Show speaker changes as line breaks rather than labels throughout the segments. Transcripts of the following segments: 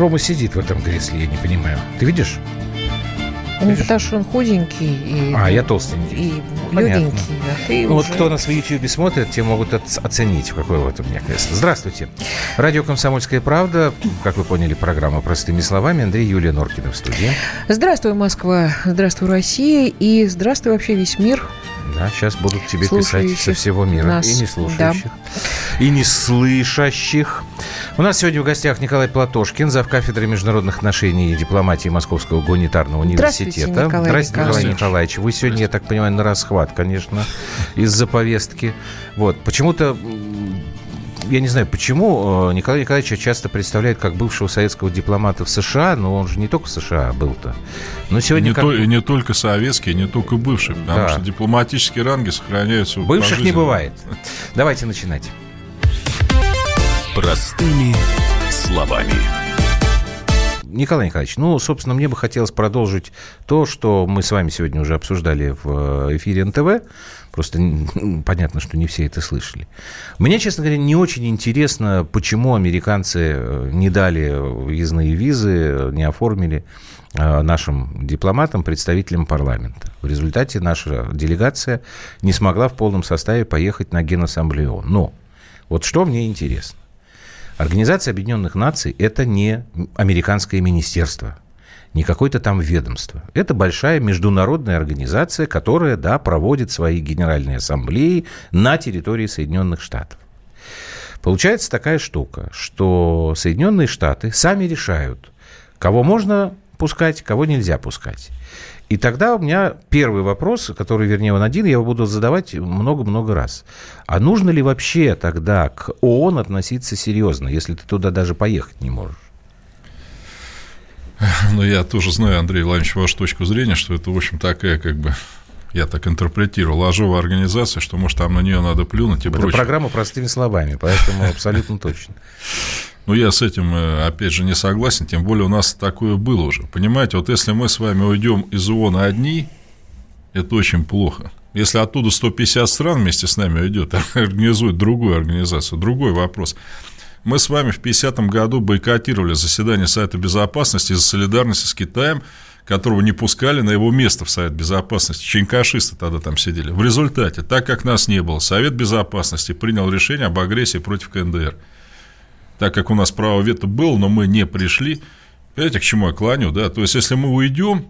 Рома сидит в этом кресле, я не понимаю. Ты видишь?
Ну, потому что он худенький и...
А, я толстенький.
И легенький, а ты
Ну,
уже...
Вот кто нас в YouTube смотрит, те могут оц- оценить, какое вот у меня кресло. Здравствуйте. Радио «Комсомольская правда». Как вы поняли, программа «Простыми словами». Андрей Юлия Норкина в студии.
Здравствуй, Москва, здравствуй, Россия, и здравствуй вообще весь мир.
Да, сейчас будут тебе писать со всего мира.
нас,
и не слушающих. И не слышащих. У нас сегодня в гостях Николай Платошкин, зав. кафедры международных отношений и дипломатии Московского гуманитарного
Здравствуйте,
университета.
Николай
Здравствуйте, Николай
Николаевич.
Николаевич. Вы сегодня, я так понимаю, на расхват, конечно, из-за повестки. Вот. Почему-то я не знаю, почему э, Николай Николаевич часто представляет как бывшего советского дипломата в США, но он же не только в США был-то. Но сегодня
не,
как...
то- и не только советские, не только бывшие, потому
Да.
что дипломатические ранги сохраняются.
Бывших не бывает. Давайте начинать.
Простыми словами.
Николай Николаевич, ну, собственно, мне бы хотелось продолжить то, что мы с вами сегодня уже обсуждали в э, эфире НТВ. Просто понятно, что не все это слышали. Мне, честно говоря, не очень интересно, почему американцы э, не дали въездные визы, не оформили э, нашим дипломатам, представителям парламента. В результате наша делегация не смогла в полном составе поехать на Генассамблею. Но вот что мне интересно. Организация Объединенных Наций – это не американское министерство, не какое-то там ведомство. Это большая международная организация, которая, да, проводит свои генеральные ассамблеи на территории Соединенных Штатов. Получается такая штука, что Соединенные Штаты сами решают, кого можно пускать, кого нельзя пускать. И тогда у меня первый вопрос, который, вернее, он один, я его буду задавать много-много раз. А нужно ли вообще тогда к ООН относиться серьезно, если ты туда даже поехать не можешь?
Ну, я тоже знаю, Андрей Владимирович, вашу точку зрения, что это, в общем, такая, как бы, я так интерпретирую, ложовая организация, что, может, там на нее надо плюнуть и
Это
прочее.
программа простыми словами, поэтому абсолютно точно.
Ну, я с этим, э, опять же, не согласен, тем более у нас такое было уже. Понимаете, вот если мы с вами уйдем из ООН одни, это очень плохо. Если оттуда 150 стран вместе с нами уйдет, организует другую организацию, другой вопрос. Мы с вами в 50-м году бойкотировали заседание Совета Безопасности из-за солидарности с Китаем, которого не пускали на его место в Совет Безопасности. Ченкашисты тогда там сидели. В результате, так как нас не было, Совет Безопасности принял решение об агрессии против КНДР так как у нас право вето было, но мы не пришли. Понимаете, к чему я клоню, да? То есть, если мы уйдем,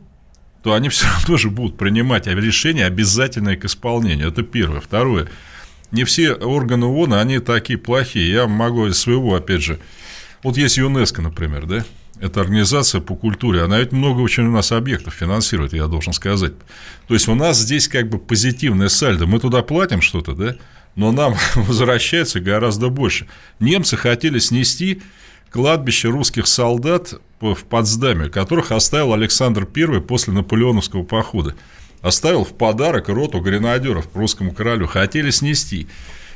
то они все равно же будут принимать решения, обязательные к исполнению. Это первое. Второе. Не все органы ООН, они такие плохие. Я могу из своего, опять же, вот есть ЮНЕСКО, например, да? Это организация по культуре. Она ведь много очень у нас объектов финансирует, я должен сказать. То есть, у нас здесь как бы позитивное сальдо. Мы туда платим что-то, да? Но нам возвращается гораздо больше. Немцы хотели снести кладбище русских солдат в Потсдаме, которых оставил Александр I после наполеоновского похода. Оставил в подарок роту гренадеров русскому королю. Хотели снести.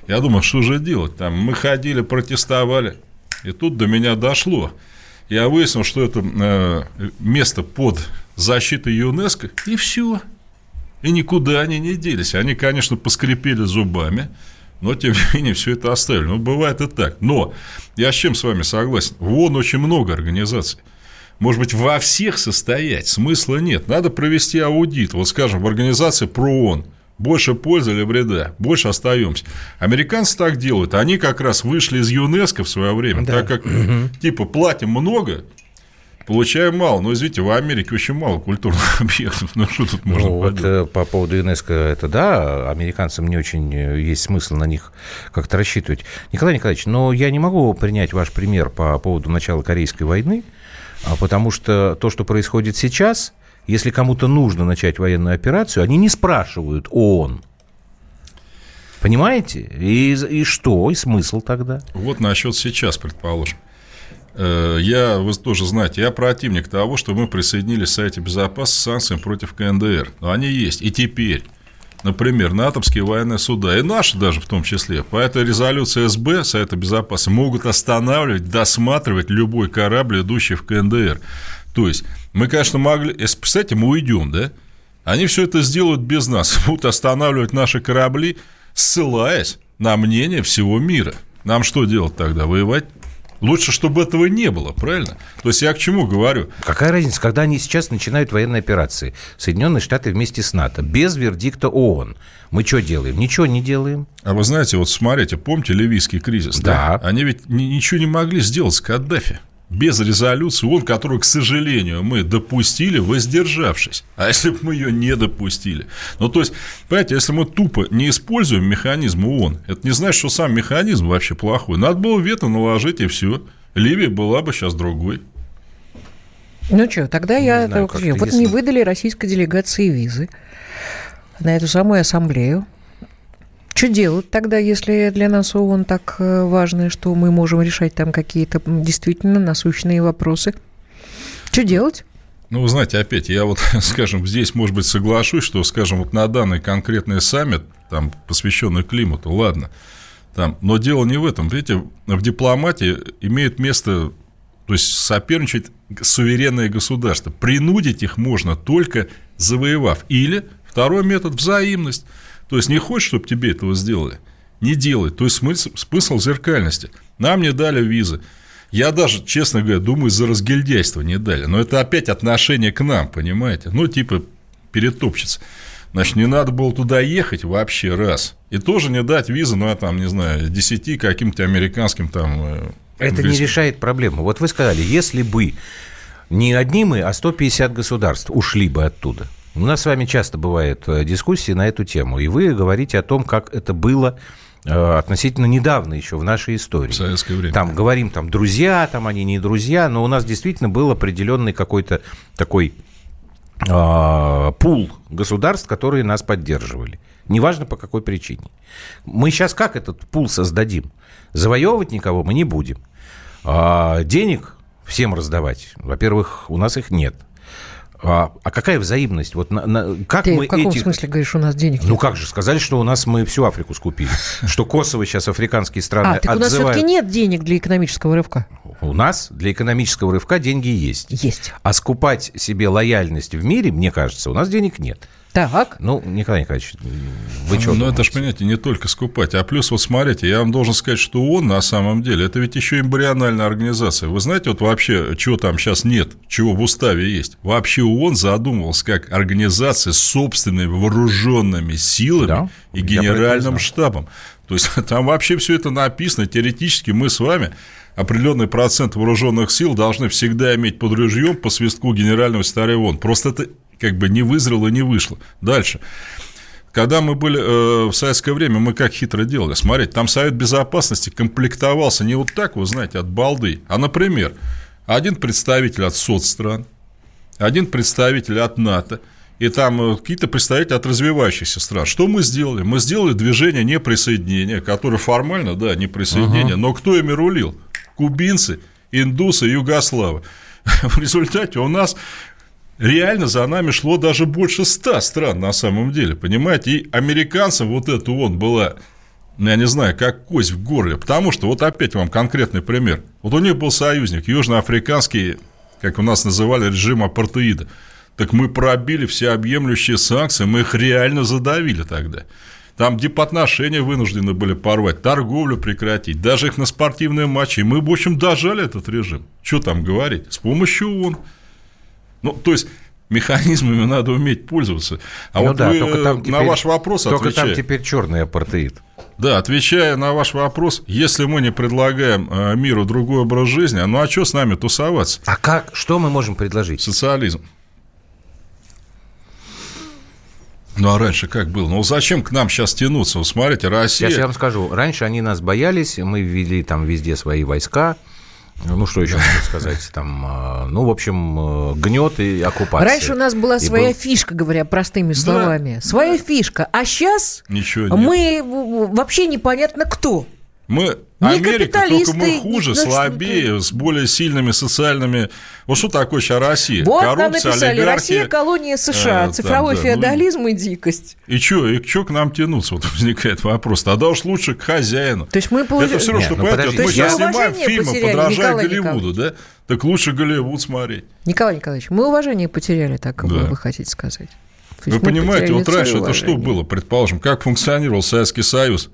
Я думал, что же делать там? Мы ходили, протестовали. И тут до меня дошло. Я выяснил, что это э, место под защитой ЮНЕСКО, и все. И никуда они не делись. Они, конечно, поскрипели зубами, но, тем не менее, все это оставили. Ну, бывает и так. Но я с чем с вами согласен? В ООН очень много организаций. Может быть, во всех состоять смысла нет. Надо провести аудит. Вот, скажем, в организации ПРООН. Больше пользы или вреда? Больше остаемся. Американцы так делают. Они как раз вышли из ЮНЕСКО в свое время,
Да.
так как, типа, платим много, получаем мало. Но, извините, в Америке очень мало культурных объектов. Ну, что тут можно
Ну, вот э, по поводу ЮНЕСКО, это да, американцам не очень э, есть смысл на них как-то рассчитывать. Николай Николаевич, но я не могу принять ваш пример по поводу начала Корейской войны, а потому что то, что происходит сейчас, если кому-то нужно начать военную операцию, они не спрашивают ООН. Понимаете? И, и что? И смысл тогда?
Вот насчет сейчас, предположим. Э, Я, вы тоже знаете, я противник того, что мы присоединились к Совете Безопасности с санкциями против КНДР. Но они есть. И теперь, например, натовские военные суда, и наши даже в том числе, по этой резолюции СБ, Совета Безопасности, могут останавливать, досматривать любой корабль, идущий в КНДР. То есть, мы, конечно, могли... Если, мы уйдем, да? Они все это сделают без нас. Будут останавливать наши корабли, ссылаясь на мнение всего мира. Нам что делать тогда? Воевать? Лучше, чтобы этого не было, правильно? То есть я к чему говорю?
Какая разница, когда они сейчас начинают военные операции? Соединенные Штаты вместе с НАТО, без вердикта ООН. Мы что делаем? Ничего не делаем.
А вы знаете, вот смотрите, помните ливийский кризис?
Да.
Они ведь ничего не могли сделать с Каддафи без резолюции, он, которую, к сожалению, мы допустили, воздержавшись. А если бы мы ее не допустили? Ну, то есть, понимаете, если мы тупо не используем механизм ООН, это не значит, что сам механизм вообще плохой. Надо было вето наложить, и все. Ливия была бы сейчас другой.
Ну что, тогда я...
знаю,
вот не выдали российской делегации визы на эту самую ассамблею. Что делать тогда, если для нас ООН так э, важно, что мы можем решать там какие-то действительно насущные вопросы? Что делать?
Ну, вы знаете, опять, я вот, скажем, здесь, может быть, соглашусь, что, скажем, вот на данный конкретный саммит, там, посвященный климату, ладно, там, но дело не в этом. Видите, в дипломатии имеет место, то есть соперничать суверенные государства. Принудить их можно только завоевав. Или второй метод – взаимность. То есть не хочешь, чтобы тебе этого сделали? Не делай. То есть смысл, смысл зеркальности. Нам не дали визы. Я даже, честно говоря, думаю, за разгильдяйство не дали. Но это опять отношение к нам, понимаете? Ну, типа, перетопчется. Значит, не надо было туда ехать вообще раз. И тоже не дать визы, ну, я там, не знаю, 10 каким-то американским там... э,
Это не решает проблему. Вот вы сказали, если бы не одни мы, а 150 государств ушли бы оттуда. У нас с вами часто бывают э, дискуссии на эту тему, и вы говорите о том, как это было э, относительно недавно еще в нашей истории.
В советское время.
Там говорим, там друзья, там они не друзья, но у нас действительно был определенный какой-то такой а, пул государств, которые нас поддерживали. Неважно по какой причине. Мы сейчас как этот пул создадим? Завоевывать никого мы не будем. А денег всем раздавать, во-первых, у нас их нет. А, а какая взаимность? Вот на- на- как
Ты
мы
в каком
эти...
смысле говоришь, у нас денег
Ну
нет?
как же, сказали, что у нас мы всю Африку скупили. Что Косово сейчас африканские страны
А, так у нас все-таки нет денег для экономического рывка.
У нас для экономического рывка деньги есть.
Есть.
А скупать себе лояльность в мире, мне кажется, у нас денег нет.
Так.
Ну, Николай Николаевич, вы что
Ну, это ж, понимаете, не только скупать. А плюс, вот смотрите, я вам должен сказать, что он на самом деле, это ведь еще эмбриональная организация. Вы знаете, вот вообще, чего там сейчас нет, чего в уставе есть? Вообще ООН задумывался как организация с собственными вооруженными силами
Да,
и генеральным штабом. То есть там вообще все это написано. Теоретически мы с вами определенный процент вооруженных сил должны всегда иметь под ружьем по свистку генерального секретаря ООН. Просто это как бы не вызрело, не вышло. Дальше. Когда мы были э, в советское время, мы как хитро делали. Смотрите, там Совет Безопасности комплектовался не вот так, вы знаете, от балды, а, например, один представитель от соцстран, один представитель от НАТО, и там э, какие-то представители от развивающихся стран. Что мы сделали? Мы сделали движение неприсоединения, которое формально, да, неприсоединение, но кто ими рулил? Кубинцы, индусы, югославы. В результате у нас реально за нами шло даже больше ста стран на самом деле, понимаете? И американцам вот это он была, ну, я не знаю, как кость в горле, потому что вот опять вам конкретный пример. Вот у них был союзник, южноафриканский, как у нас называли, режим апартеида. Так мы пробили всеобъемлющие санкции, мы их реально задавили тогда. Там дипотношения вынуждены были порвать, торговлю прекратить, даже их на спортивные матчи. И мы, в общем, дожали этот режим. Что там говорить? С помощью ООН. Ну, то есть, механизмами надо уметь пользоваться. А
Ну
вот
да,
вы
только там
на
теперь-
ваш вопрос
Только
отвечая,
там теперь черный апартеид.
да, отвечая на ваш вопрос, если мы не предлагаем э, миру другой образ жизни, ну а что с нами тусоваться?
А как, что мы можем предложить?
Социализм. Ну а раньше как было? Ну зачем к нам сейчас тянуться? Вот смотрите, Россия...
Сейчас я вам скажу. Раньше они нас боялись, мы ввели там везде свои войска. Ну, что еще можно сказать? Там, а, ну, в общем, э, гнет и оккупация.
Раньше у нас была
И
своя
был-
фишка, говоря простыми словами. Своя фишка. А сейчас
Ничего нет.
мы вообще непонятно кто.
Мы
Не
Америка, только мы
капиталисты,
хуже,
значит,
слабее, с более сильными социальными... Вот что такое сейчас Россия?
Вот нам
Коррупция,
написали,
олигархия.
Россия колония США,
э, там,
цифровой
да, ну,
феодализм и дикость.
И что, и что к нам тянуться? Вот возникает вопрос. Тогда уж лучше к хозяину.
То есть мы
Это
получили...
все равно, что,
ну,
понимаете, мы сейчас снимаем фильмы, подражая
Николай
Голливуду, да? Так лучше Голливуд смотреть.
Николай Николаевич, мы уважение потеряли, так
Да.
вы, хотите сказать. То
Вы понимаете, вот раньше это что было, предположим, как функционировал Советский Союз?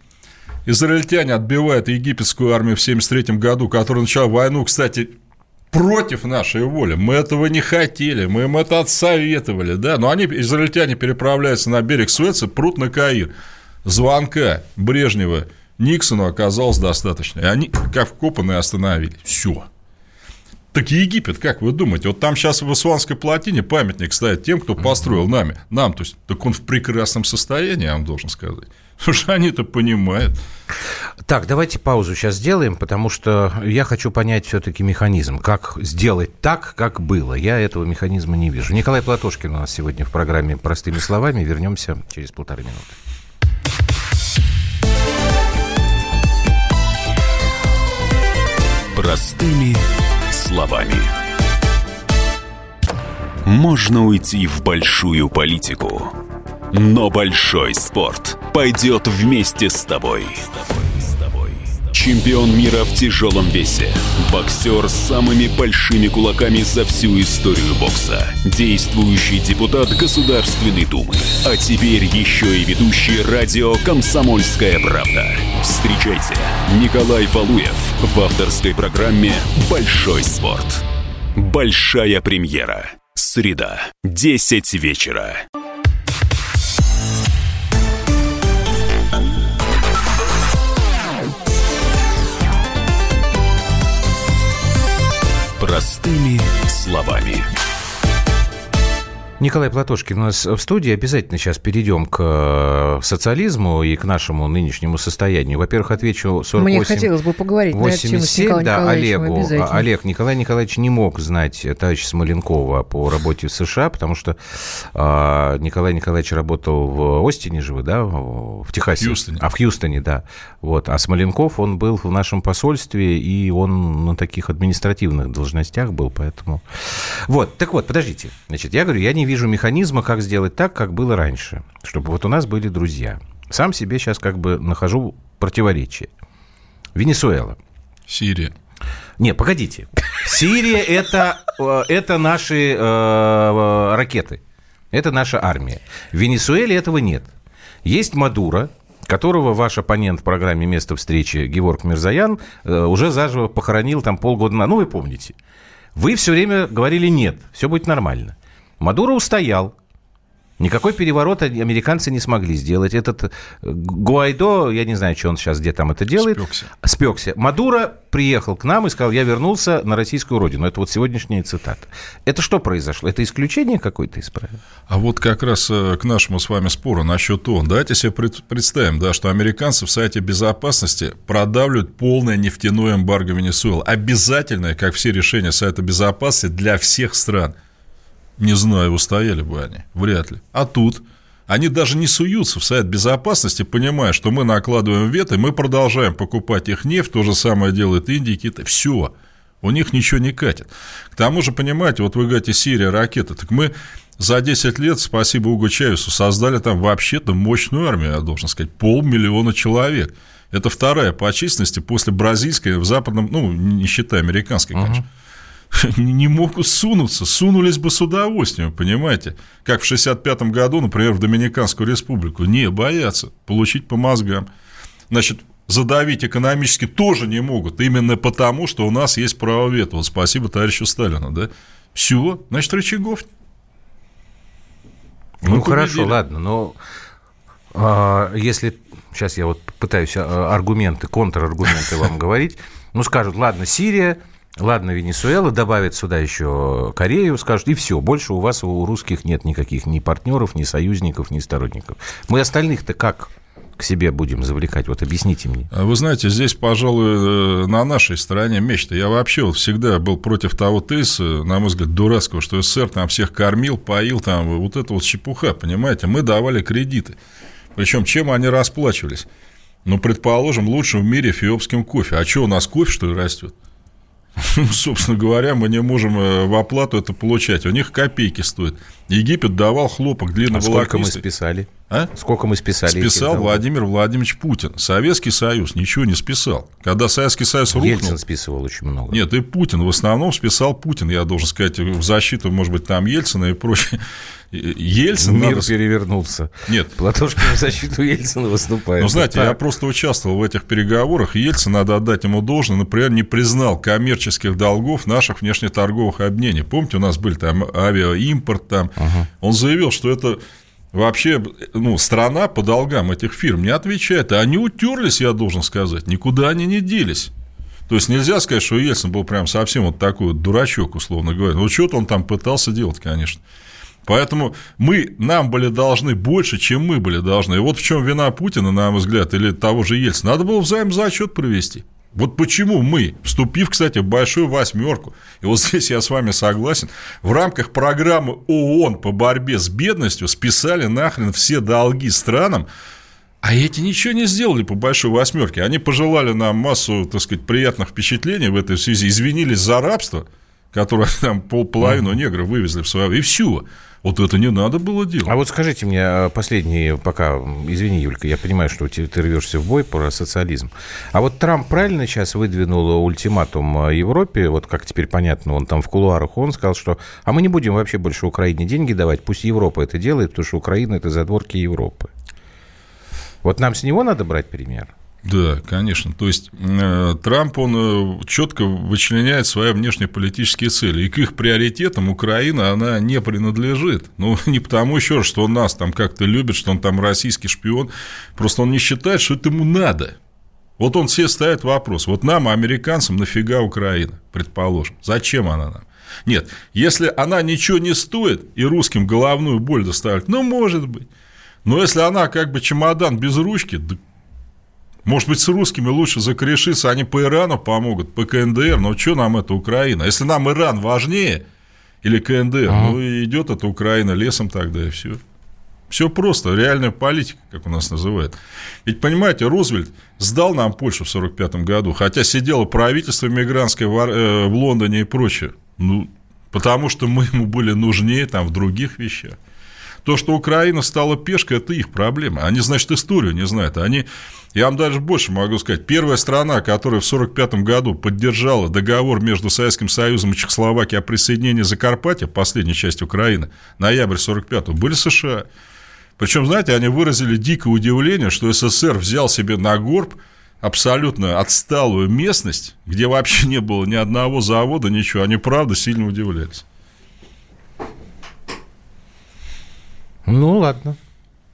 Израильтяне отбивают египетскую армию в 1973 году, которая начала войну, кстати, против нашей воли. Мы этого не хотели, мы им это отсоветовали, да, но они, израильтяне, переправляются на берег Суэца, прут на Каир. Звонка Брежнева Никсону оказалось достаточно. И они, как вкопанные, остановились. Все. Так Египет, как вы думаете, вот там сейчас в Исуанской плотине памятник стоит тем, кто построил нами, нам, то есть, так он в прекрасном состоянии, я вам должен сказать. Что они-то понимают.
Так, давайте паузу сейчас сделаем, потому что я хочу понять все-таки механизм. Как сделать так, как было. Я этого механизма не вижу. Николай Платошкин у нас сегодня в программе «Простыми словами». Вернемся через полторы минуты.
Простыми словами. Можно уйти в большую политику, но большой спорт пойдет вместе с тобой. Чемпион мира в тяжелом весе. Боксер с самыми большими кулаками за всю историю бокса. Действующий депутат Государственной Думы. А теперь еще и ведущий радио «Комсомольская правда». Встречайте, Николай Валуев в авторской программе «Большой спорт». Большая премьера. Среда, 10 вечера. Простыми словами.
Николай Платошкин у нас в студии. Обязательно сейчас перейдем к э, социализму и к нашему нынешнему состоянию. Во-первых, отвечу 48...
Мне хотелось бы поговорить
87,
на эту тему с Николаем
да, Олегу. Олег Николай Николаевич не мог знать товарища Смоленкова по работе в США, потому что э, Николай Николаевич работал в Остине же вы, да, в Техасе.
В Хьюстоне.
А в Хьюстоне, да. Вот. А Смоленков, он был в нашем посольстве, и он на таких административных должностях был, поэтому... Вот, так вот, подождите. Значит, я говорю, я не вижу механизма, как сделать так, как было раньше, чтобы вот у нас были друзья. Сам себе сейчас как бы нахожу противоречие. Венесуэла.
Сирия.
Не, погодите. Сирия это, э, это наши э, ракеты. Это наша армия. В Венесуэле этого нет. Есть Мадуро, которого ваш оппонент в программе «Место встречи» Георг Мирзаян э, уже заживо похоронил там полгода на... Ну, вы помните. Вы все время говорили «нет, все будет нормально». Мадуро устоял. Никакой переворот американцы не смогли сделать. Этот э, Гуайдо, я не знаю, что он сейчас где там это делает.
Спекся.
Спекся. Мадуро приехал к нам и сказал, я вернулся на российскую родину. Это вот сегодняшняя цитата. Это что произошло? Это исключение какое-то из правил?
А вот как раз э, к нашему с вами спору насчет ООН. Давайте себе пред- представим, да, что американцы в Совете Безопасности продавливают полное нефтяное эмбарго Венесуэлы. Обязательное, как все решения Совета Безопасности, для всех стран. Не знаю, устояли бы они. Вряд ли. А тут они даже не суются в Совет Безопасности, понимая, что мы накладываем вето, и мы продолжаем покупать их нефть. То же самое делает Индия, Китай. Все. У них ничего не катит. К тому же, понимаете, вот вы говорите, Сирия, ракеты. Так мы за 10 лет, спасибо Угу Чавесу, создали там вообще-то мощную армию, я должен сказать, полмиллиона человек. Это вторая по численности после бразильской в западном, ну, не считая американской, конечно. Не не могут сунуться, сунулись бы с удовольствием, понимаете? Как в 65 году, например, в Доминиканскую республику. Не, боятся получить по мозгам. Значит, задавить экономически тоже не могут, именно потому, что у нас есть право вето. Вот спасибо товарищу Сталину, да? Все, значит, рычагов.
Ну,
Мы
хорошо,
победили.
ладно, но а, если... Сейчас я вот пытаюсь а, аргументы, контраргументы вам говорить. Ну, скажут, ладно, Сирия, ладно, Венесуэла, добавят сюда еще Корею, скажут, и все, больше у вас, у русских нет никаких ни партнеров, ни союзников, ни сторонников. Мы остальных-то как к себе будем завлекать? Вот объясните мне.
А Вы знаете, здесь, пожалуй, э, на нашей стороне мечта. Я вообще всегда был против того тезиса, на мой взгляд, дурацкого, что СССР там всех кормил, поил, там вот это вот чепуха, понимаете? Мы давали кредиты. Причем чем они расплачивались? Ну, предположим, лучшим в мире эфиопским кофе. А что, у нас кофе, что ли, растет? Ну, собственно говоря, мы не можем э, в оплату это получать. У них копейки стоят. Египет давал хлопок длинноволокнистый.
А сколько мы списали? А? Сколько мы списали?
Списал Владимир Владимирович Путин. Советский Союз ничего не списал. Когда Советский Союз рухнул...
Ельцин списывал очень много.
Нет, и Путин. В основном списал Путин, я должен сказать, в защиту, может быть, там Ельцина и прочее.
Ельцин... Мир надо... перевернулся.
Нет.
Платошкин в защиту Ельцина выступает.
Ну, знаете, так. я просто участвовал в этих переговорах. Ельцин, надо отдать ему должное, например, не признал коммерческих долгов наших внешнеторговых обмений. Помните, у нас были там авиаимпорт, там. Он заявил, что это вообще ну, страна по долгам этих фирм не отвечает. И они утерлись, я должен сказать, никуда они не делись. То есть нельзя сказать, что Ельцин был прям совсем вот такой вот дурачок, условно говоря. Вот что-то он там пытался делать, конечно. Поэтому мы, нам были должны больше, чем мы были должны. И вот в чем вина Путина, на мой взгляд, или того же Ельцина. Надо было взаимозачет провести. Вот почему мы, вступив, кстати, в большую восьмерку, и вот здесь я с вами согласен, в рамках программы ООН по борьбе с бедностью списали нахрен все долги странам, а эти ничего не сделали по большой восьмерке. Они пожелали нам массу, так сказать, приятных впечатлений в этой связи, извинились за рабство, которое там полполовину негров вывезли в свое... И все. Вот это не надо было делать.
А вот скажите мне а, последние, пока, извини, Юлька, я понимаю, что ты, ты рвешься в бой про социализм. А вот Трамп правильно сейчас выдвинул ультиматум а, Европе, вот как теперь понятно, он там в кулуарах, он сказал, что а мы не будем вообще больше Украине деньги давать, пусть Европа это делает, потому что Украина это задворки Европы. Вот нам с него надо брать пример?
Да, конечно. То есть э, Трамп, он э, четко вычленяет свои внешнеполитические цели. И к их приоритетам Украина, она не принадлежит. Ну, не потому еще, что он нас там как-то любит, что он там российский шпион. Просто он не считает, что это ему надо. Вот он все ставит вопрос. Вот нам, американцам, нафига Украина, предположим. Зачем она нам? Нет, если она ничего не стоит, и русским головную боль доставит, ну, может быть. Но если она как бы чемодан без ручки, да может быть, с русскими лучше закрешиться, они по Ирану помогут, по КНДР, но что нам это Украина? Если нам Иран важнее, или КНДР, ага. ну и идет эта Украина лесом тогда и все. Все просто, реальная политика, как у нас называют. Ведь, понимаете, Рузвельт сдал нам Польшу в 1945 году, хотя сидело правительство мигрантское в, э, в Лондоне и прочее. Ну, потому что мы ему были нужнее там в других вещах. То, что Украина стала пешкой, это их проблема. Они, значит, историю не знают. Они, я вам даже больше могу сказать, первая страна, которая в 1945 году поддержала договор между Советским Союзом и Чехословакией о присоединении Закарпатья, последней части Украины, ноябрь 1945 были США. Причем, знаете, они выразили дикое удивление, что СССР взял себе на горб абсолютно отсталую местность, где вообще не было ни одного завода, ничего. Они, правда, сильно удивлялись.
Ну, ладно.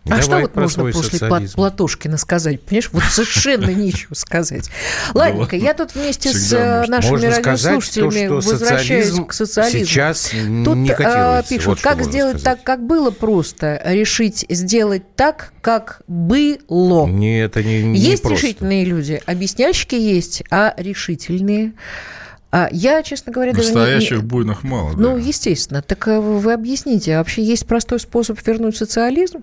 А Давай что вот можно после социализм. Платошкина сказать? Понимаешь, вот совершенно нечего сказать. Ладненько, я тут вместе с нашими радиослушателями возвращаюсь к социализму.
Сейчас тут а,
пишут, как сделать так, как было просто, решить сделать так, как было.
Не, это не,
Есть решительные люди, объясняльщики есть, а решительные – а я, честно говоря,
даже Настоящих не... буйных мало.
Ну, да. естественно. Так э, вы объясните, вообще есть простой способ вернуть социализм?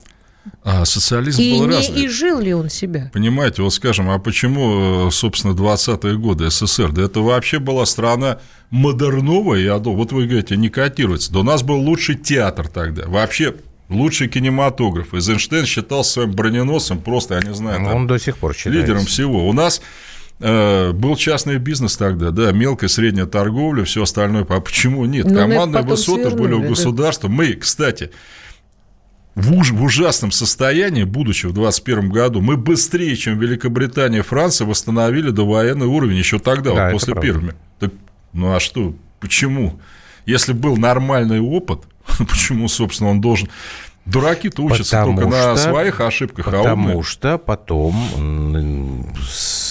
А социализм
и
был
не,
разный.
И жил ли он себя?
Понимаете, вот скажем, а почему, э, собственно, 20-е годы СССР? Да это вообще была страна модерновая, я думаю, вот вы говорите, не котируется. Да у нас был лучший театр тогда. Вообще лучший кинематограф. Эйзенштейн считался своим броненосцем просто, я не знаю,
там, он до сих пор считается.
лидером всего. У нас был частный бизнес тогда, да, мелкая, средняя торговля, все остальное. А почему нет? Но ну, Командные высоты свернули, были у государства. Да. Мы, кстати, в, уж, в ужасном состоянии, будучи в 2021 году, мы быстрее, чем Великобритания и Франция, восстановили довоенный уровень еще тогда, да, вот после первыми. Так, ну а что? Почему? Если был нормальный опыт, почему, собственно, он должен Дураки-то учатся потому только что, на своих ошибках,
потому а Потому что потом,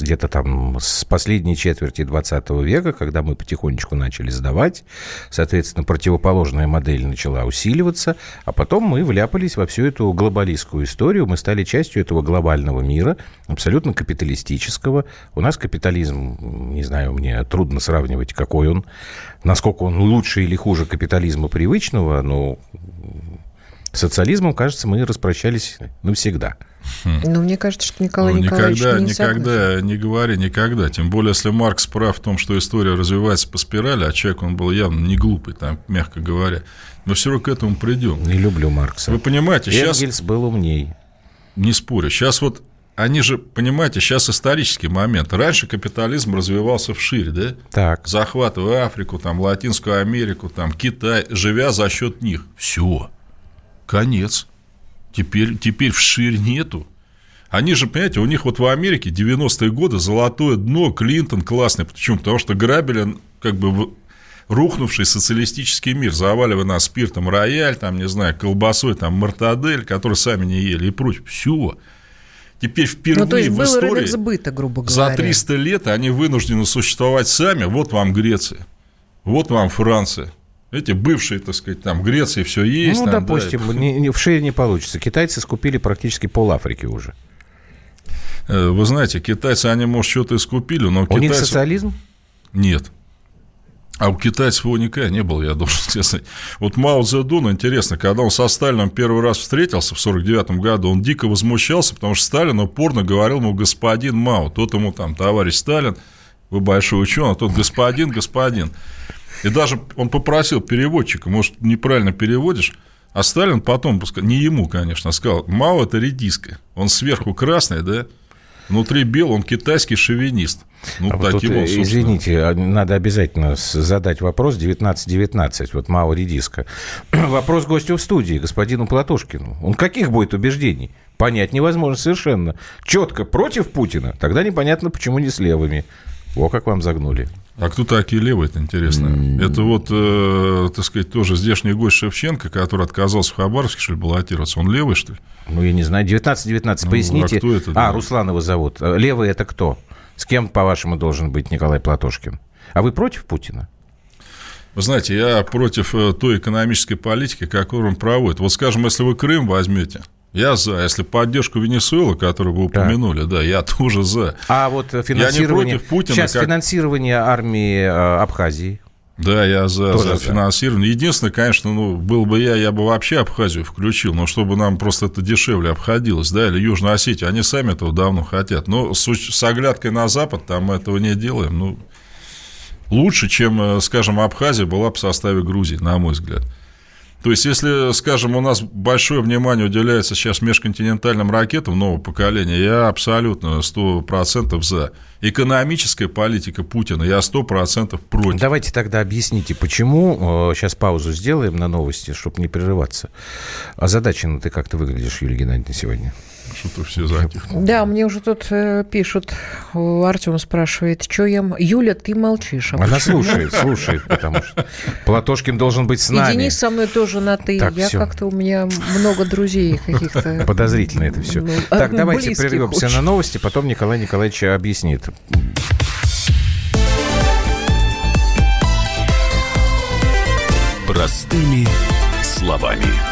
где-то там с последней четверти 20 века, когда мы потихонечку начали сдавать, соответственно, противоположная модель начала усиливаться, а потом мы вляпались во всю эту глобалистскую историю, мы стали частью этого глобального мира, абсолютно капиталистического. У нас капитализм, не знаю, мне трудно сравнивать, какой он, насколько он лучше или хуже капитализма привычного, но социализмом, кажется, мы распрощались навсегда.
Ну, мне кажется, что Николай
ну,
Николаевич
никогда,
не
никогда,
согласен.
не говори никогда. Тем более, если Маркс прав в том, что история развивается по спирали, а человек он был явно не глупый, там, мягко говоря. Мы все равно к этому придем.
Не люблю Маркса.
Вы понимаете,
Энгельс
сейчас...
был умней.
Не спорю. Сейчас вот они же, понимаете, сейчас исторический момент. Раньше капитализм развивался вширь, да?
Так.
Захватывая Африку, там, Латинскую Америку, там, Китай, живя за счет них. Все. Конец. Теперь, теперь вширь нету. Они же, понимаете, у них вот в Америке 90-е годы золотое дно, Клинтон классный. Почему? Потому что грабили как бы рухнувший социалистический мир, заваливая нас спиртом рояль, там, не знаю, колбасой, там, мартадель, которые сами не ели и прочее. Все. Теперь впервые
ну, то есть
в
был
истории
рынок сбыта, грубо говоря.
за 300 лет они вынуждены существовать сами. Вот вам Греция, вот вам Франция. Эти бывшие, так сказать, там Греции все есть.
Ну,
там,
допустим,
да.
не, не, в шире не получится. Китайцы скупили практически пол Африки уже.
Э, Вы знаете, китайцы, они, может, что-то и скупили, но
У
китайцы...
них социализм?
Нет. А у китайцев его никогда не было, я должен сказать. Вот Мао Цзэдун, интересно, когда он со Сталином первый раз встретился в 49 году, он дико возмущался, потому что Сталин упорно говорил ему господин Мао. Тот ему там, товарищ Сталин, вы большой ученый, а тот господин, господин. И даже он попросил переводчика, может, неправильно переводишь, а Сталин потом, не ему, конечно, сказал, Мао – это редиска, он сверху красный, да, внутри белый, он китайский шовинист. Ну,
а вот тут,
он, собственно.
извините, надо обязательно задать вопрос 19-19, вот Мао Редиска. вопрос гостю в студии, господину Платошкину. Он каких будет убеждений? Понять невозможно совершенно. Четко против Путина, тогда непонятно, почему не с левыми. О, как вам загнули.
А кто такие левые, это интересно? Mm. Это вот, э, так сказать, тоже здешний гость Шевченко, который отказался в Хабаровске, что ли, баллотироваться. Он левый, что ли?
Ну, я не знаю. 19-19, ну, поясните.
А, кто это,
а
да?
Руслан его зовут. Левый это кто? С кем, по-вашему, должен быть Николай Платошкин? А вы против Путина?
Вы знаете, я против э, той экономической политики, которую он проводит. Вот, скажем, если вы Крым возьмете, я за. Если поддержку Венесуэлы, которую вы упомянули, да, да я тоже за.
А вот финансирование... Путина, Сейчас как... финансирование армии э, Абхазии.
Да, я за, за финансирование. Единственное, конечно, ну, был бы я, я бы вообще Абхазию включил, но чтобы нам просто это дешевле обходилось, да, или Южную Осетию, они сами этого давно хотят. Но с, с оглядкой на Запад там мы этого не делаем. Ну, лучше, чем, скажем, Абхазия была в составе Грузии, на мой взгляд. То есть, если, скажем, у нас большое внимание уделяется сейчас межконтинентальным ракетам нового поколения, я абсолютно 100% за. Экономическая политика Путина, я 100% против.
Давайте тогда объясните, почему, сейчас паузу сделаем на новости, чтобы не прерываться. А задача ты как ты выглядишь, Юлия Геннадьевна, сегодня?
Что-то все затихло.
Да, мне уже тут э, пишут, Артем спрашивает, что я... Юля, ты молчишь.
Она слушает, слушает, потому что Платошкин должен быть с нами.
И Денис со мной тоже на «ты». Так, я как-то, у меня много друзей каких-то.
Подозрительно это все. Ну, так, давайте прервемся на новости, потом Николай Николаевич объяснит.
Простыми словами.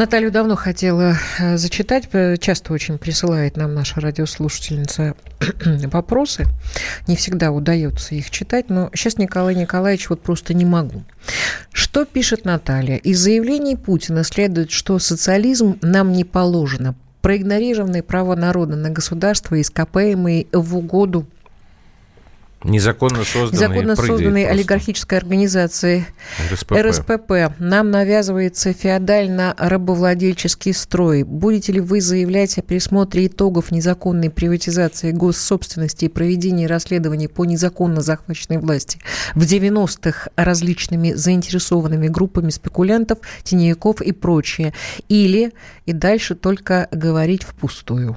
Наталью давно хотела зачитать. Часто очень присылает нам наша радиослушательница вопросы. Не всегда удается их читать, но сейчас Николай Николаевич вот просто не могу. Что пишет Наталья? Из заявлений Путина следует, что социализм нам не положено. Проигнорированные права народа на государство, ископаемые в угоду
Незаконно созданной,
Незаконно созданной олигархической организации РСПП. РСПП. Нам навязывается феодально-рабовладельческий строй. Будете ли вы заявлять о пересмотре итогов незаконной приватизации госсобственности и проведении расследований по незаконно захваченной власти в 90-х различными заинтересованными группами спекулянтов, теневиков и прочее? Или и дальше только говорить впустую?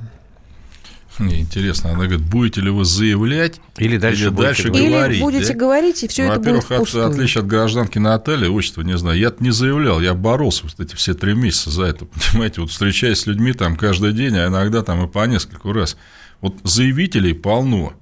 Мне интересно, она говорит, будете ли вы заявлять
или дальше,
или дальше
говорить.
говорить?
Или будете
да?
говорить, и все
ну,
это будет
Во-первых, от, отличие от гражданки Натальи, отчество не знаю, я не заявлял, я боролся вот эти все три месяца за это, понимаете, вот встречаясь с людьми там каждый день, а иногда там и по нескольку раз. Вот заявителей полно,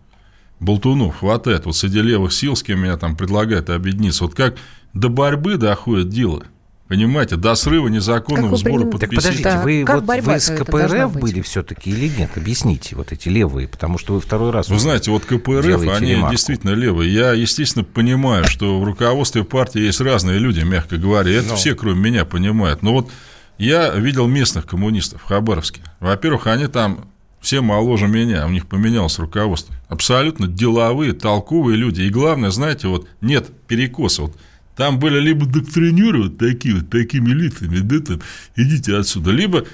болтунов хватает, вот среди левых сил, с кем меня там предлагают объединиться, вот как до борьбы доходит дело – Понимаете, до срыва незаконного сбора подписей.
Так подождите, да. вы, вот, вы с КПРФ были все-таки или нет? Объясните, вот эти левые, потому что вы второй раз...
Вы знаете, вот КПРФ, они ремарку. действительно левые. Я, естественно, понимаю, что в руководстве партии есть разные люди, мягко говоря. Это Но. все, кроме меня, понимают. Но вот я видел местных коммунистов в Хабаровске. Во-первых, они там все моложе меня, у них поменялось руководство. Абсолютно деловые, толковые люди. И главное, знаете, вот нет перекоса. Вот там были либо доктринеры вот такие вот, такими лицами, да, там, идите отсюда, либо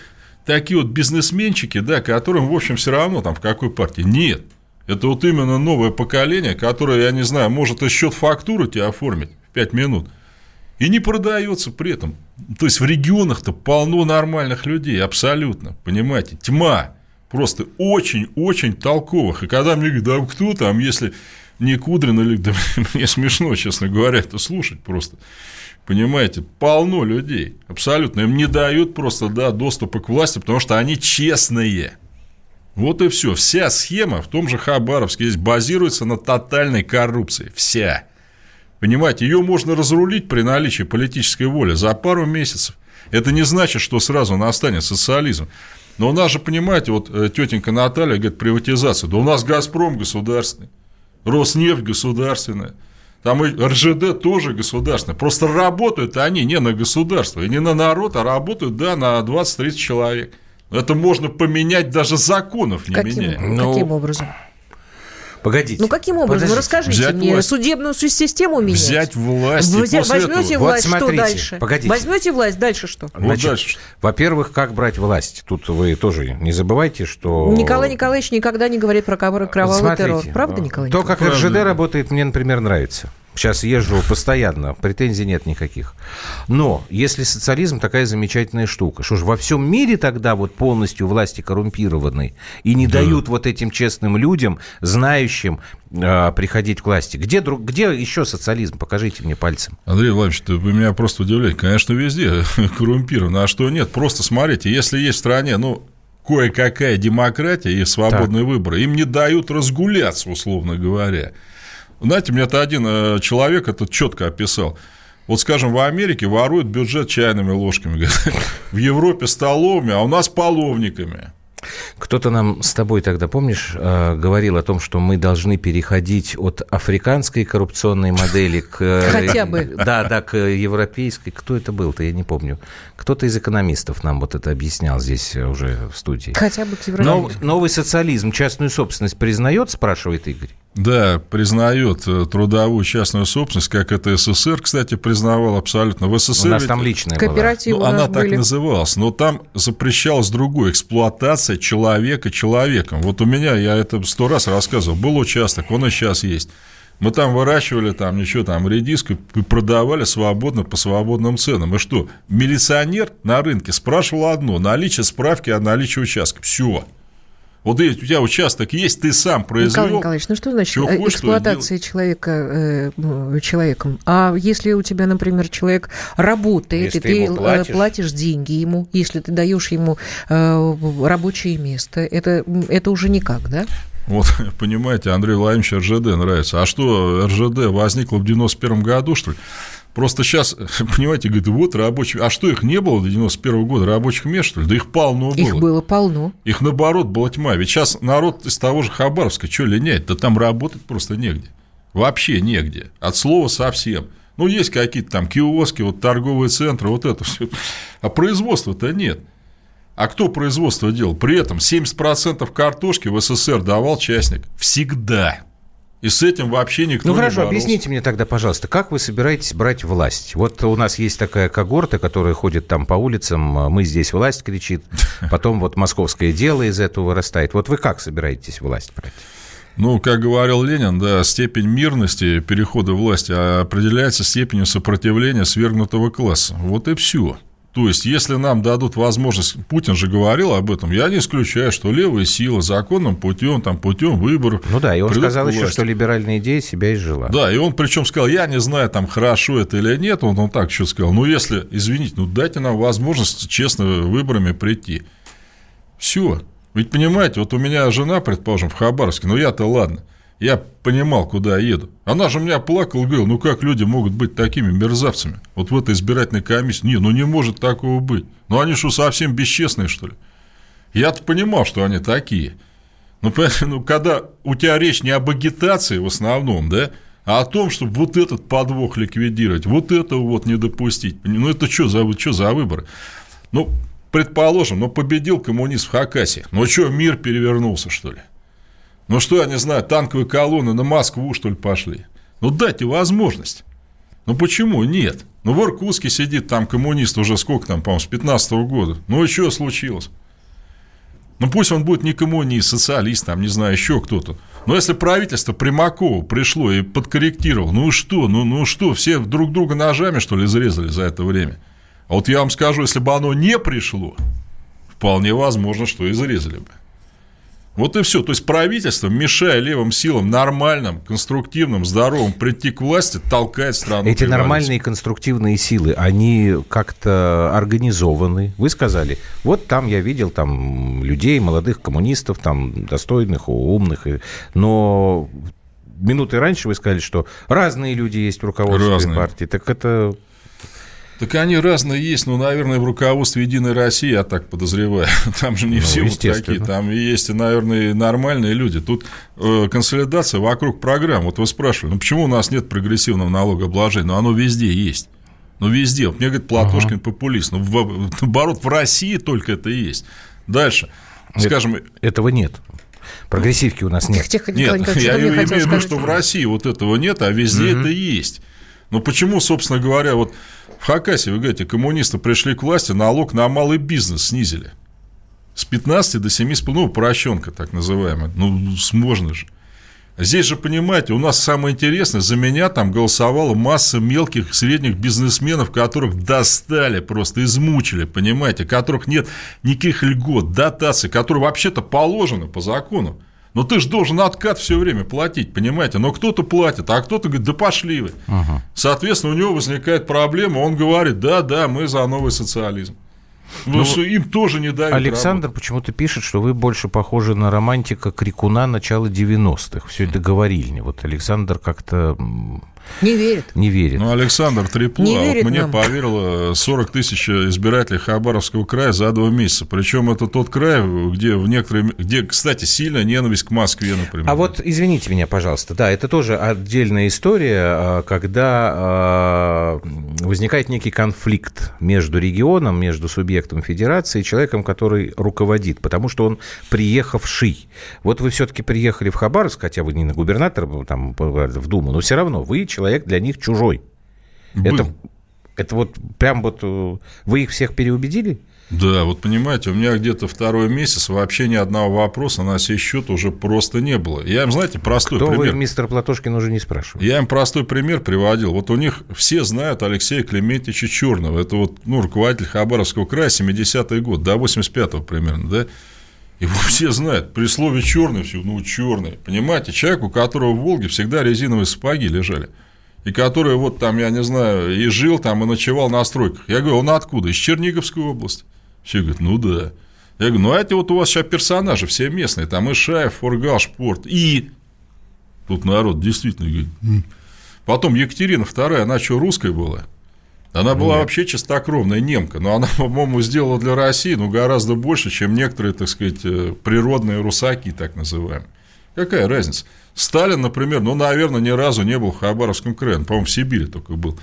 такие вот бизнесменчики, да, которым, в общем, все равно там в какой партии. Нет. Это вот именно новое поколение, которое, я не знаю, может и счет фактуры тебе оформить в 5 минут. И не продается при этом. То есть в регионах-то полно нормальных людей, абсолютно. Понимаете, тьма. Просто очень-очень толковых. И когда мне говорят, да кто там, если не Кудрин или... Да, мне смешно, честно говоря, это слушать просто. Понимаете, полно людей, абсолютно. Им не дают просто да, доступа к власти, потому что они честные. Вот и все. Вся схема в том же Хабаровске здесь базируется на тотальной коррупции. Вся. Понимаете, ее можно разрулить при наличии политической воли за пару месяцев. Это не значит, что сразу настанет социализм. Но у нас же, понимаете, вот э, тетенька Наталья говорит, приватизация. Да у нас Газпром государственный. Роснефть государственная. Там и РЖД тоже государственная. Просто работают они не на государство и не на народ, а работают, да, на 20-30 человек. Это можно поменять даже законов, не
каким,
меняя.
Каким ну, образом?
Погодите.
Ну, каким образом? Ну, расскажите
взять
мне.
Власть.
Судебную систему менять?
Взять власть.
Взять, возьмете
этого...
власть,
вот смотрите,
что дальше?
Погодите.
Возьмете власть, дальше что?
Вот
Значит,
дальше.
Во-первых, как брать власть? Тут вы тоже не забывайте, что...
Николай Николаевич никогда не говорит про кровавый
Смотрите,
террор. Правда, Николай
То, как
Правда.
РЖД работает, мне, например, нравится. Сейчас езжу постоянно, претензий нет никаких. Но если социализм такая замечательная штука, что ж во всем мире тогда вот полностью власти коррумпированы и не да. дают вот этим честным людям, знающим, э, приходить к власти. Где, где еще социализм? Покажите мне пальцем.
Андрей Владимирович, ты, вы меня просто удивляете. Конечно, везде коррумпировано. А что нет? Просто смотрите, если есть в стране, ну, кое-какая демократия и свободные так. выборы, им не дают разгуляться, условно говоря. Знаете, мне это один э, человек это четко описал. Вот, скажем, в Америке воруют бюджет чайными ложками, в Европе столовыми, а у нас половниками.
Кто-то нам с тобой тогда, помнишь, э, говорил о том, что мы должны переходить от африканской коррупционной модели к...
Э, Хотя бы.
Да, да, к европейской. Кто это был-то, я не помню. Кто-то из экономистов нам вот это объяснял здесь уже в студии.
Хотя бы к европейской.
новый социализм частную собственность признает, спрашивает Игорь?
Да, признает э, трудовую частную собственность, как это СССР, кстати, признавал абсолютно. В СССР
у нас ведь... там личная
Кооперативы
была. Ну, она
были.
так называлась, но там запрещалась другое, эксплуатация человека человеком. Вот у меня, я это сто раз рассказывал, был участок, он и сейчас есть. Мы там выращивали там ничего, там редиску и продавали свободно по свободным ценам. И что, милиционер на рынке спрашивал одно, наличие справки о наличии участка. Все. Вот у тебя участок есть, ты сам произвел.
Николай Николаевич, ну что значит что хочешь, эксплуатация человека э, ну, человеком? А если у тебя, например, человек работает, если и ты, ты э, платишь. платишь деньги ему, если ты даешь ему э, рабочее место, это, это уже никак, да?
Вот, понимаете, Андрей Владимирович РЖД нравится. А что, РЖД возникло в 91 году, что ли? Просто сейчас, понимаете, говорит, вот рабочие... А что, их не было до 91 года, рабочих мест, что ли? Да их полно было.
Их было полно.
Их, наоборот, была тьма. Ведь сейчас народ из того же Хабаровска, что линять? Да там работать просто негде. Вообще негде. От слова совсем. Ну, есть какие-то там киоски, вот торговые центры, вот это все. А производства-то нет. А кто производство делал? При этом 70% картошки в СССР давал частник. Всегда. И с этим вообще никто
ну, не хорошо,
боролся.
объясните мне тогда, пожалуйста, как вы собираетесь брать власть? Вот у нас есть такая когорта, которая ходит там по улицам, мы здесь власть кричит, потом вот московское дело из этого вырастает. Вот вы как собираетесь власть брать?
Ну, как говорил Ленин, да, степень мирности перехода власти определяется степенью сопротивления свергнутого класса. Вот и все. То есть, если нам дадут возможность, Путин же говорил об этом, я не исключаю, что левая сила законным путем, там, путем выборов.
Ну да, и он сказал еще, что либеральная идея себя изжила.
Да, и он причем сказал, я не знаю, там хорошо это или нет, он, он так еще сказал, ну если, извините, ну дайте нам возможность честно выборами прийти. Все. Ведь понимаете, вот у меня жена, предположим, в Хабаровске, ну я-то ладно – я понимал, куда я еду. Она же меня плакала и говорила, ну как люди могут быть такими мерзавцами? Вот в этой избирательной комиссии. Не, ну не может такого быть. Ну они что, совсем бесчестные, что ли? Я-то понимал, что они такие. Ну, ну, когда у тебя речь не об агитации в основном, да, а о том, чтобы вот этот подвох ликвидировать, вот этого вот не допустить. Ну, это что за, что за выборы? Ну, предположим, ну, победил коммунист в Хакасии. Ну, что, мир перевернулся, что ли? Ну что, я не знаю, танковые колонны на Москву, что ли, пошли? Ну дайте возможность. Ну почему нет? Ну в Иркутске сидит там коммунист уже сколько там, по-моему, с 15 -го года. Ну и что случилось? Ну пусть он будет не коммунист, социалист, там, не знаю, еще кто-то. Но если правительство Примакова пришло и подкорректировало, ну что, ну, ну что, все друг друга ножами, что ли, зарезали за это время? А вот я вам скажу, если бы оно не пришло, вполне возможно, что и зарезали бы. Вот и все. То есть правительство, мешая левым силам нормальным, конструктивным, здоровым прийти к власти, толкает страну.
Эти нормальные конструктивные силы, они как-то организованы. Вы сказали, вот там я видел там людей, молодых коммунистов, там достойных, умных, но минуты раньше вы сказали, что разные люди есть в руководстве разные. партии. Так это
так они разные есть, но, наверное, в руководстве «Единой России», я так подозреваю, там же не ну, все вот такие, там есть, наверное, нормальные люди. Тут э, консолидация вокруг программ. Вот вы спрашивали, ну почему у нас нет прогрессивного налогообложения? Но оно везде есть. Ну, везде. Вот мне говорит Платошкин ага. популист. Ну, в, наоборот, в России только это и есть. Дальше. Скажем...
Этого нет. Прогрессивки у нас нет.
Тихо, тихо, нет, я имею в виду, что в России вот этого нет, а везде угу. это есть. Но почему, собственно говоря, вот Хакасии, вы говорите, коммунисты пришли к власти, налог на малый бизнес снизили. С 15 до 7,5, ну, упрощенка так называемая. Ну, можно же. Здесь же, понимаете, у нас самое интересное, за меня там голосовала масса мелких, средних бизнесменов, которых достали, просто измучили, понимаете, которых нет никаких льгот, дотаций, которые вообще-то положены по закону. Но ты же должен откат все время платить, понимаете? Но кто-то платит, а кто-то говорит, да пошли вы. Ага. Соответственно, у него возникает проблема, он говорит, да, да, мы за новый социализм. Ну, ну, им тоже не дают
Александр почему-то пишет, что вы больше похожи на романтика Крикуна начала 90-х. Все это говорильни. Вот Александр как-то
не верит.
Не верит.
Ну, Александр Трепло, а вот мне нам. поверило 40 тысяч избирателей Хабаровского края за два месяца. Причем это тот край, где в некоторые, где, кстати, сильная ненависть к Москве, например.
А вот извините меня, пожалуйста, да, это тоже отдельная история, а, когда а, возникает некий конфликт между регионом, между субъектом федерации и человеком, который руководит, потому что он приехавший. Вот вы все-таки приехали в Хабаровск, хотя вы не на губернатора, там, в Думу, но все равно вы человек для них чужой. Был. Это, это вот прям вот э, вы их всех переубедили?
Да, вот понимаете, у меня где-то второй месяц вообще ни одного вопроса на сей счет уже просто не было. Я им, знаете, простой
Кто
пример.
Вы, мистер Платошкин, уже не спрашиваю.
Я им простой пример приводил. Вот у них все знают Алексея Клементьевича Черного. Это вот ну, руководитель Хабаровского края, 70-й год, до 85-го примерно, да? Его все знают. При слове черный все, ну, черный. Понимаете, человек, у которого в Волге всегда резиновые сапоги лежали и который вот там, я не знаю, и жил там, и ночевал на стройках. Я говорю, он откуда? Из Черниговской области. Все говорят, ну да. Я говорю, ну а эти вот у вас сейчас персонажи все местные, там Ишаев, Фургал, Шпорт, и... Тут народ действительно говорит. Потом Екатерина II, она что, русская была? Она была Нет. вообще чистокровная немка, но она, по-моему, сделала для России ну, гораздо больше, чем некоторые, так сказать, э, природные русаки, так называемые. Какая разница? Сталин, например, ну, наверное, ни разу не был в Хабаровском крае, по-моему, в Сибири только был.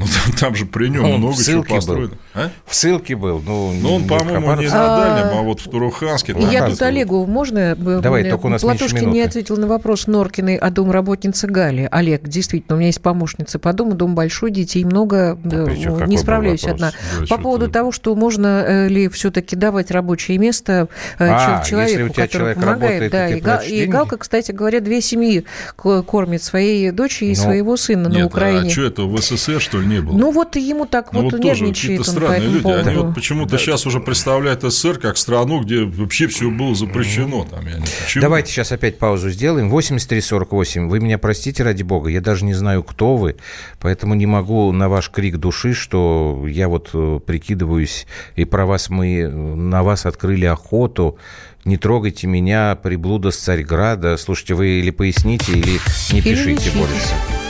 Ну, там, там же при нем много чего построено.
А? В ссылке был.
Ну, ну он, по-моему, не на Дальнем, а вот в Туруханске.
Я тут Олегу, можно?
Давай, только у нас
Платошкин не ответил на вопрос Норкиной о домработнице Гали. Олег, действительно, у меня есть помощница по дому, дом большой, детей много, а не справляюсь одна. Да, по поводу ты... того, что можно э, ли все-таки давать рабочее место э, а, человеку, который человек помогает. Да, и, и Галка, кстати говоря, две семьи кормит своей дочери и Но... своего сына на Украине.
А что это, в СССР, что ли? Не было.
Ну вот ему так
Ну,
вот,
вот тоже
нервничает
какие-то
он по
странные
этому
люди.
поводу.
Они вот почему-то сейчас уже представляют СССР как страну, где вообще все было запрещено. Там, я не знаю, почему.
Давайте сейчас опять паузу сделаем. 8348. Вы меня простите, ради бога, я даже не знаю, кто вы, поэтому не могу на ваш крик души, что я вот э, прикидываюсь, и про вас мы, э, на вас открыли охоту. Не трогайте меня, приблуда с Царьграда. Слушайте, вы или поясните, или не
Или
пишите
не
больше.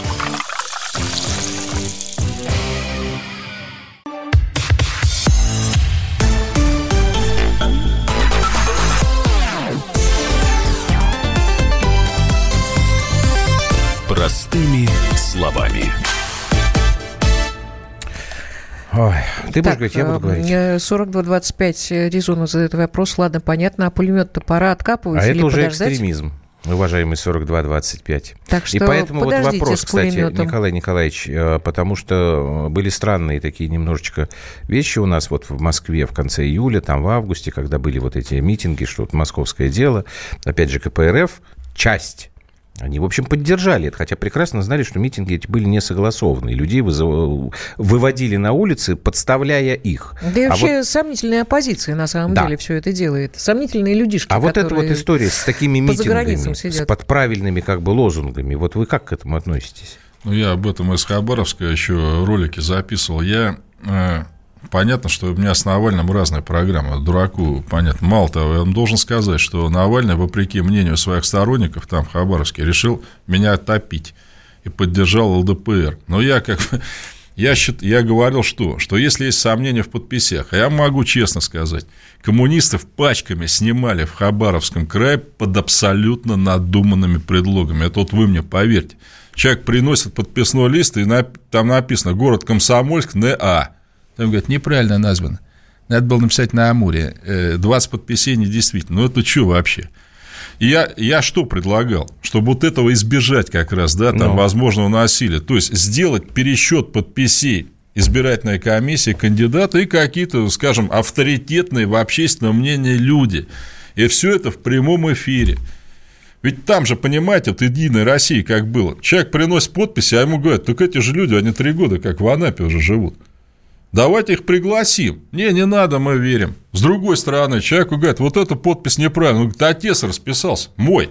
Простыми словами.
Ой, ты будешь
Так,
говорить, я буду
э,
говорить.
э, 4225 резонно задает вопрос. Ладно, понятно, а пулемет-то пора откапывать
А
или
это уже
подождать?
экстремизм, уважаемый 4225.
Так что
И поэтому вот вопрос, кстати. Николай Николаевич, э, потому что были странные такие немножечко вещи у нас вот в Москве в конце июля, там в августе, когда были вот эти митинги, что вот московское дело, опять же КПРФ, часть они, в общем, поддержали это, хотя прекрасно знали, что митинги эти были не согласованы. Людей вызыв- выводили на улицы, подставляя их.
Да и
А
вообще
вот-
сомнительная оппозиция на самом
Да.
деле все это делает. Сомнительные людишки,
А вот эта вот история с такими митингами, с подправильными как бы лозунгами, вот вы как к этому относитесь?
Ну, я об этом из Хабаровска еще ролики записывал. Я э, понятно, что у меня с Навальным разная программа. Дураку, понятно. Мало того, я должен сказать, что Навальный, вопреки мнению своих сторонников там в Хабаровске, решил меня топить и поддержал ЛДПР. Но я как бы- я, счит, я говорил, что? Что если есть сомнения в подписях, а я могу честно сказать, коммунистов пачками снимали в Хабаровском крае под абсолютно надуманными предлогами. Это вот вы мне поверьте. Человек приносит подписной лист, и нап- там написано «Город Комсомольск, НА». Там говорят, неправильно названо. Надо было написать на Амуре. Э, 20 подписей недействительно. Ну, это что вообще? И я, я что предлагал? Чтобы вот этого избежать как раз, да, там,
Ну.
возможного насилия. То есть, сделать пересчет подписей избирательной комиссии кандидата и какие-то, скажем, авторитетные в общественном мнении люди. И все это в прямом эфире. Ведь там же, понимаете, вот Единой России как было. Человек приносит подписи, а ему говорят, так эти же люди, они три года как в Анапе уже живут. Давайте их пригласим. Не, не надо, мы верим. С другой стороны, человеку говорят, вот эта подпись неправильная. Он говорит, отец расписался, мой.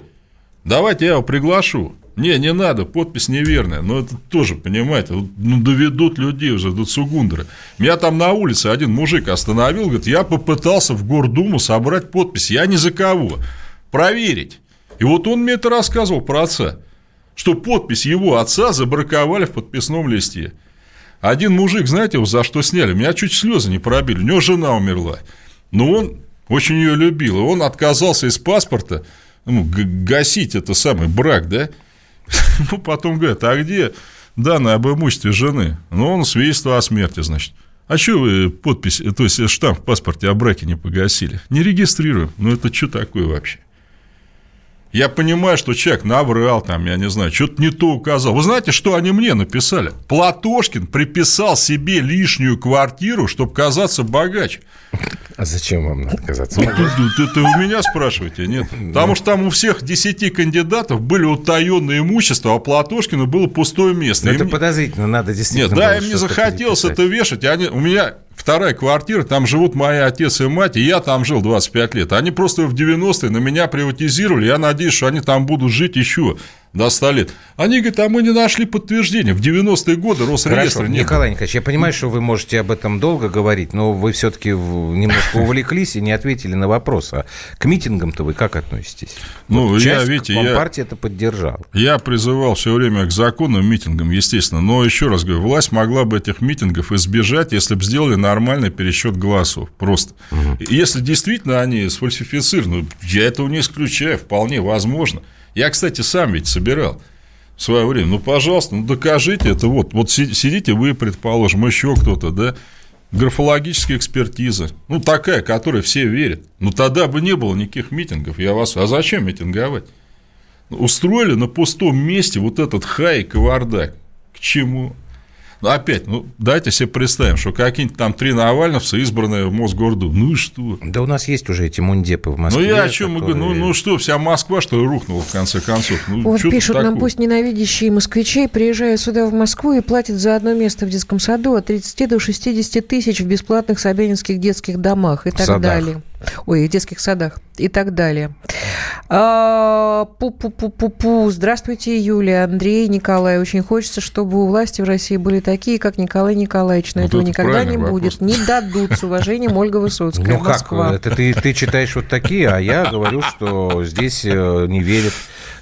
Давайте я его приглашу. Не, не надо, подпись неверная. Но это тоже, понимаете, ну, доведут людей уже до Цугундера. Меня там на улице один мужик остановил, говорит, я попытался в Гордуму собрать подпись. Я ни за кого. Проверить. И вот он мне это рассказывал про отца. Что подпись его отца забраковали в подписном листе. Один мужик, знаете, за что сняли? Меня чуть слезы не пробили. У него жена умерла. Но он очень ее любил. И он отказался из паспорта ну, гасить это самый брак, да? Ну, потом говорят, а где данные об имуществе жены? Ну, он свидетельство о смерти, значит. А что вы подпись, то есть штамп в паспорте о браке не погасили? Не регистрируем. Ну, это что такое вообще? Я понимаю, что человек наврал там, я не знаю, что-то не то указал. Вы знаете, что они мне написали? Платошкин приписал себе лишнюю квартиру, чтобы казаться богаче.
А зачем вам надо казаться?
Это, это вы меня спрашиваете, нет? Потому что там у всех 10 кандидатов были утаенные имущества, а Платошкину было пустое место.
Ну, это подозрительно, надо действительно...
Нет, да, им не захотелось это вешать. у меня вторая квартира, там живут мои отец и мать, и я там жил 25 лет. Они просто в 90-е на меня приватизировали, я надеюсь, что они там будут жить еще до 100 лет. Они говорят, а мы не нашли подтверждения. В 90-е годы Росреестра
Хорошо,
не
Николай Николаевич, я понимаю, что вы можете об этом долго говорить, но вы все-таки немножко увлеклись и не ответили на вопрос. А к митингам-то вы как относитесь?
Ну,
вот
я, видите, я-
Компартия это поддержала.
Я призывал все время к законным митингам, естественно, но еще раз говорю, власть могла бы этих митингов избежать, если бы сделали нормальный пересчет голосов. Просто. И Если действительно они сфальсифицированы, я этого не исключаю, вполне возможно. Я, кстати, сам ведь собирал в свое время. Ну, пожалуйста, ну докажите это. Вот, вот си- сидите вы, предположим, еще кто-то, да, графологическая экспертиза, ну, такая, которой все верят. Ну, тогда бы не было никаких митингов, я вас... А зачем митинговать? устроили на пустом месте вот этот хай и кавардак. К чему? Ну, опять, ну, дайте себе представим, что какие-нибудь там три навальновца, избранные в Мосгорду. Ну и что?
Да у нас есть уже эти мундепы в Москве.
ну, я о чем и говорю? Ну,
которые-
ну, что, вся Москва, что ли, рухнула, в конце концов? Ну,
Вот пишут нам, пусть ненавидящие москвичей приезжают сюда в Москву и платят за одно место в детском саду от 30 до 60 тысяч в бесплатных собянинских детских домах и так
садах.
далее. Ой, в детских садах и так далее. А, Пу-пу-пу-пу-пу. Здравствуйте, Юлия, Андрей, Николай. Очень хочется, чтобы у власти в России были такие, как Николай Николаевич. Но
Вот
этого
это
никогда не
правильный
будет.
вопрос.
Не дадут с уважением Ольга Высоцкая.
Ну как, это ты, ты читаешь вот такие, а я говорю, что здесь э, не верят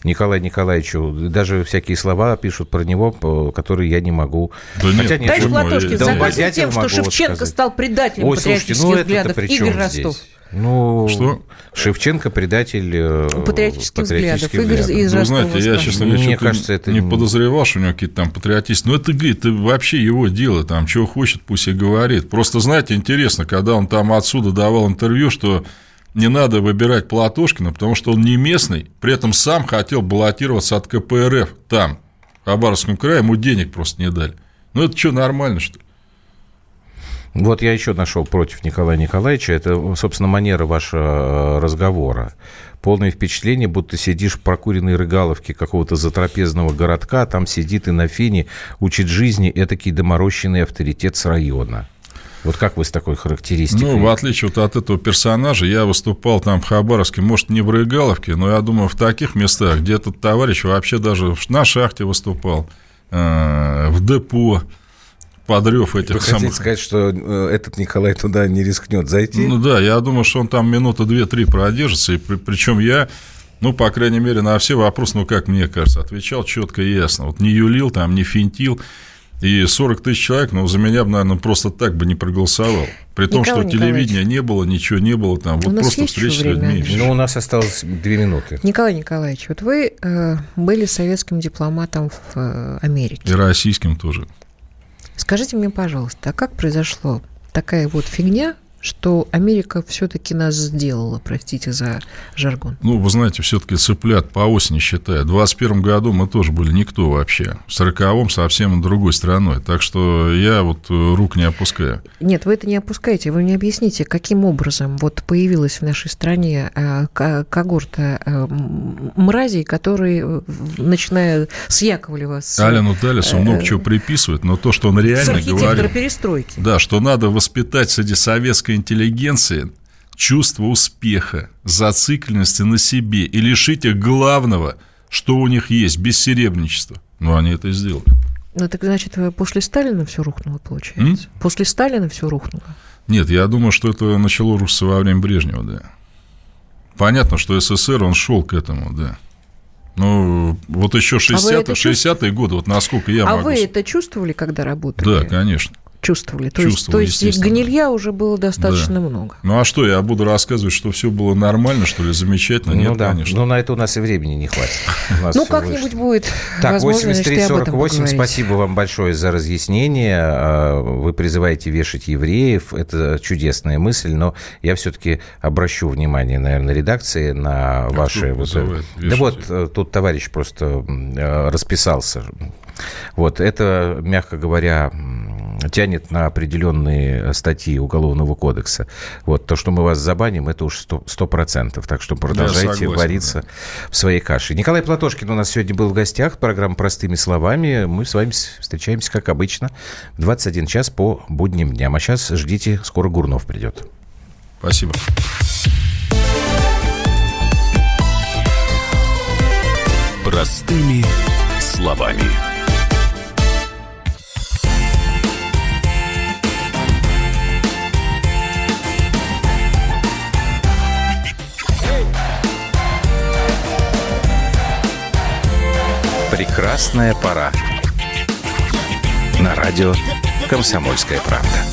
Николаю Николаевичу. Даже всякие слова пишут про него, которые я не могу.
Да нет,
Хотя нет,
Товарищ
Почему?
Платошкин,
Долбозятин
тем, что Шевченко
сказать.
стал предателем
Ой, слушайте,
патриотических
ну
взглядов. Игорь Ростов.
здесь? Ну,
Что?
Шевченко предатель э,
Патриотических взглядов. Игорь
взглядов.
из
Ну, знаете, я, честно
Мне
говоря, что-то
кажется, это
не подозревал, что у него какие-то там патриотисты. Но это, говорит, это вообще его дело, там, чего хочет, пусть и говорит. Просто, знаете, интересно, когда он там отсюда давал интервью, что не надо выбирать Платошкина, потому что он не местный, при этом сам хотел баллотироваться от КПРФ там, в Хабаровском крае, ему денег просто не дали. Ну, это что, нормально, что ли?
Вот я еще нашел против Николая Николаевича. Это, собственно, манера вашего э, разговора. Полное впечатление, будто сидишь в прокуренной рыгаловке какого-то затрапезного городка, там сидит и на фене учит жизни этакий доморощенный авторитет с района. Вот как вы с такой характеристикой?
Ну, в отличие вот от этого персонажа, я выступал там в Хабаровске, может, не в Рыгаловке, но я думаю, в таких местах, где этот товарищ вообще даже на шахте выступал, э, в депо, подрев
Вы
этих
хотите
самых...
сказать, что э, этот Николай туда не рискнет зайти?
Ну да, я думаю, что он там минуты две-три продержится, и при- причем я, ну, по крайней мере, на все вопросы, ну, как мне кажется, отвечал четко и ясно. Вот не юлил там, не финтил, и 40 тысяч человек, ну, за меня бы, наверное, просто так бы не проголосовал. При том,
Николай
что телевидения не было, ничего не было там, вот просто
есть
встречи с людьми.
Ну, у нас осталось две минуты.
Николай Николаевич, вот вы э, были советским дипломатом в э, Америке.
И российским тоже.
Скажите мне, пожалуйста, а как произошло такая вот фигня, что Америка все-таки нас сделала, простите за жаргон?
Ну, вы знаете, все-таки цыплят по осени считают. В 21 году мы тоже были никто вообще. В 40-м совсем другой страной. Так что я вот э, рук не опускаю.
Нет, вы это не опускаете, вы мне объясните, каким образом вот появилась в нашей стране э, когорта э, м- мразей, которые, начиная с Яковлева, с,
Алену Талису много чего приписывают, но то, что он реально говорил...
перестройки.
Да, что надо воспитать среди советской интеллигенции чувство успеха, зацикленности на себе и лишить их главного, что у них есть, бессеребничество. Но они это сделали.
Ну, так значит, после Сталина все рухнуло, получается? После Сталина все рухнуло?
Нет, я думаю, что это начало рушиться во время Брежнева, да. Понятно, что СССР, он шел к этому, да. Ну, вот еще
А вы
60-е,
это
60-е годы, вот насколько я
а
могу...
вы
с-
это чувствовали, когда работали?
Да, конечно.
Чувствовали. То есть,
Чувствовал,
то есть гнилья уже было достаточно много.
Ну, а что, я буду рассказывать, что все было нормально, что ли, замечательно? Нет,
ну да,
конечно.
но на это у нас и времени не хватит.
Ну, как-нибудь будет
Так,
возможность, и об этом
83-48,
поговорить.
спасибо вам большое за разъяснение. А, Вы призываете вешать евреев. Это чудесная мысль, но я все-таки обращу внимание, наверное, редакции на ваши...
кто
вот,
призывает
да вот, э, тут товарищ просто э, расписался. Вот, это, мягко говоря, тянет на определенные статьи Уголовного кодекса. Вот, то, что мы вас забаним, это уж сто процентов. Так что продолжайте
согласен,
вариться в своей каше. Николай Платошкин у нас сегодня был в гостях. Программа «Простыми словами». Мы с вами встречаемся, как обычно, в 21 час по будним дням. А сейчас ждите, скоро Гурнов придет.
Спасибо.
Простыми словами.
Прекрасная пора. На радио «Комсомольская правда».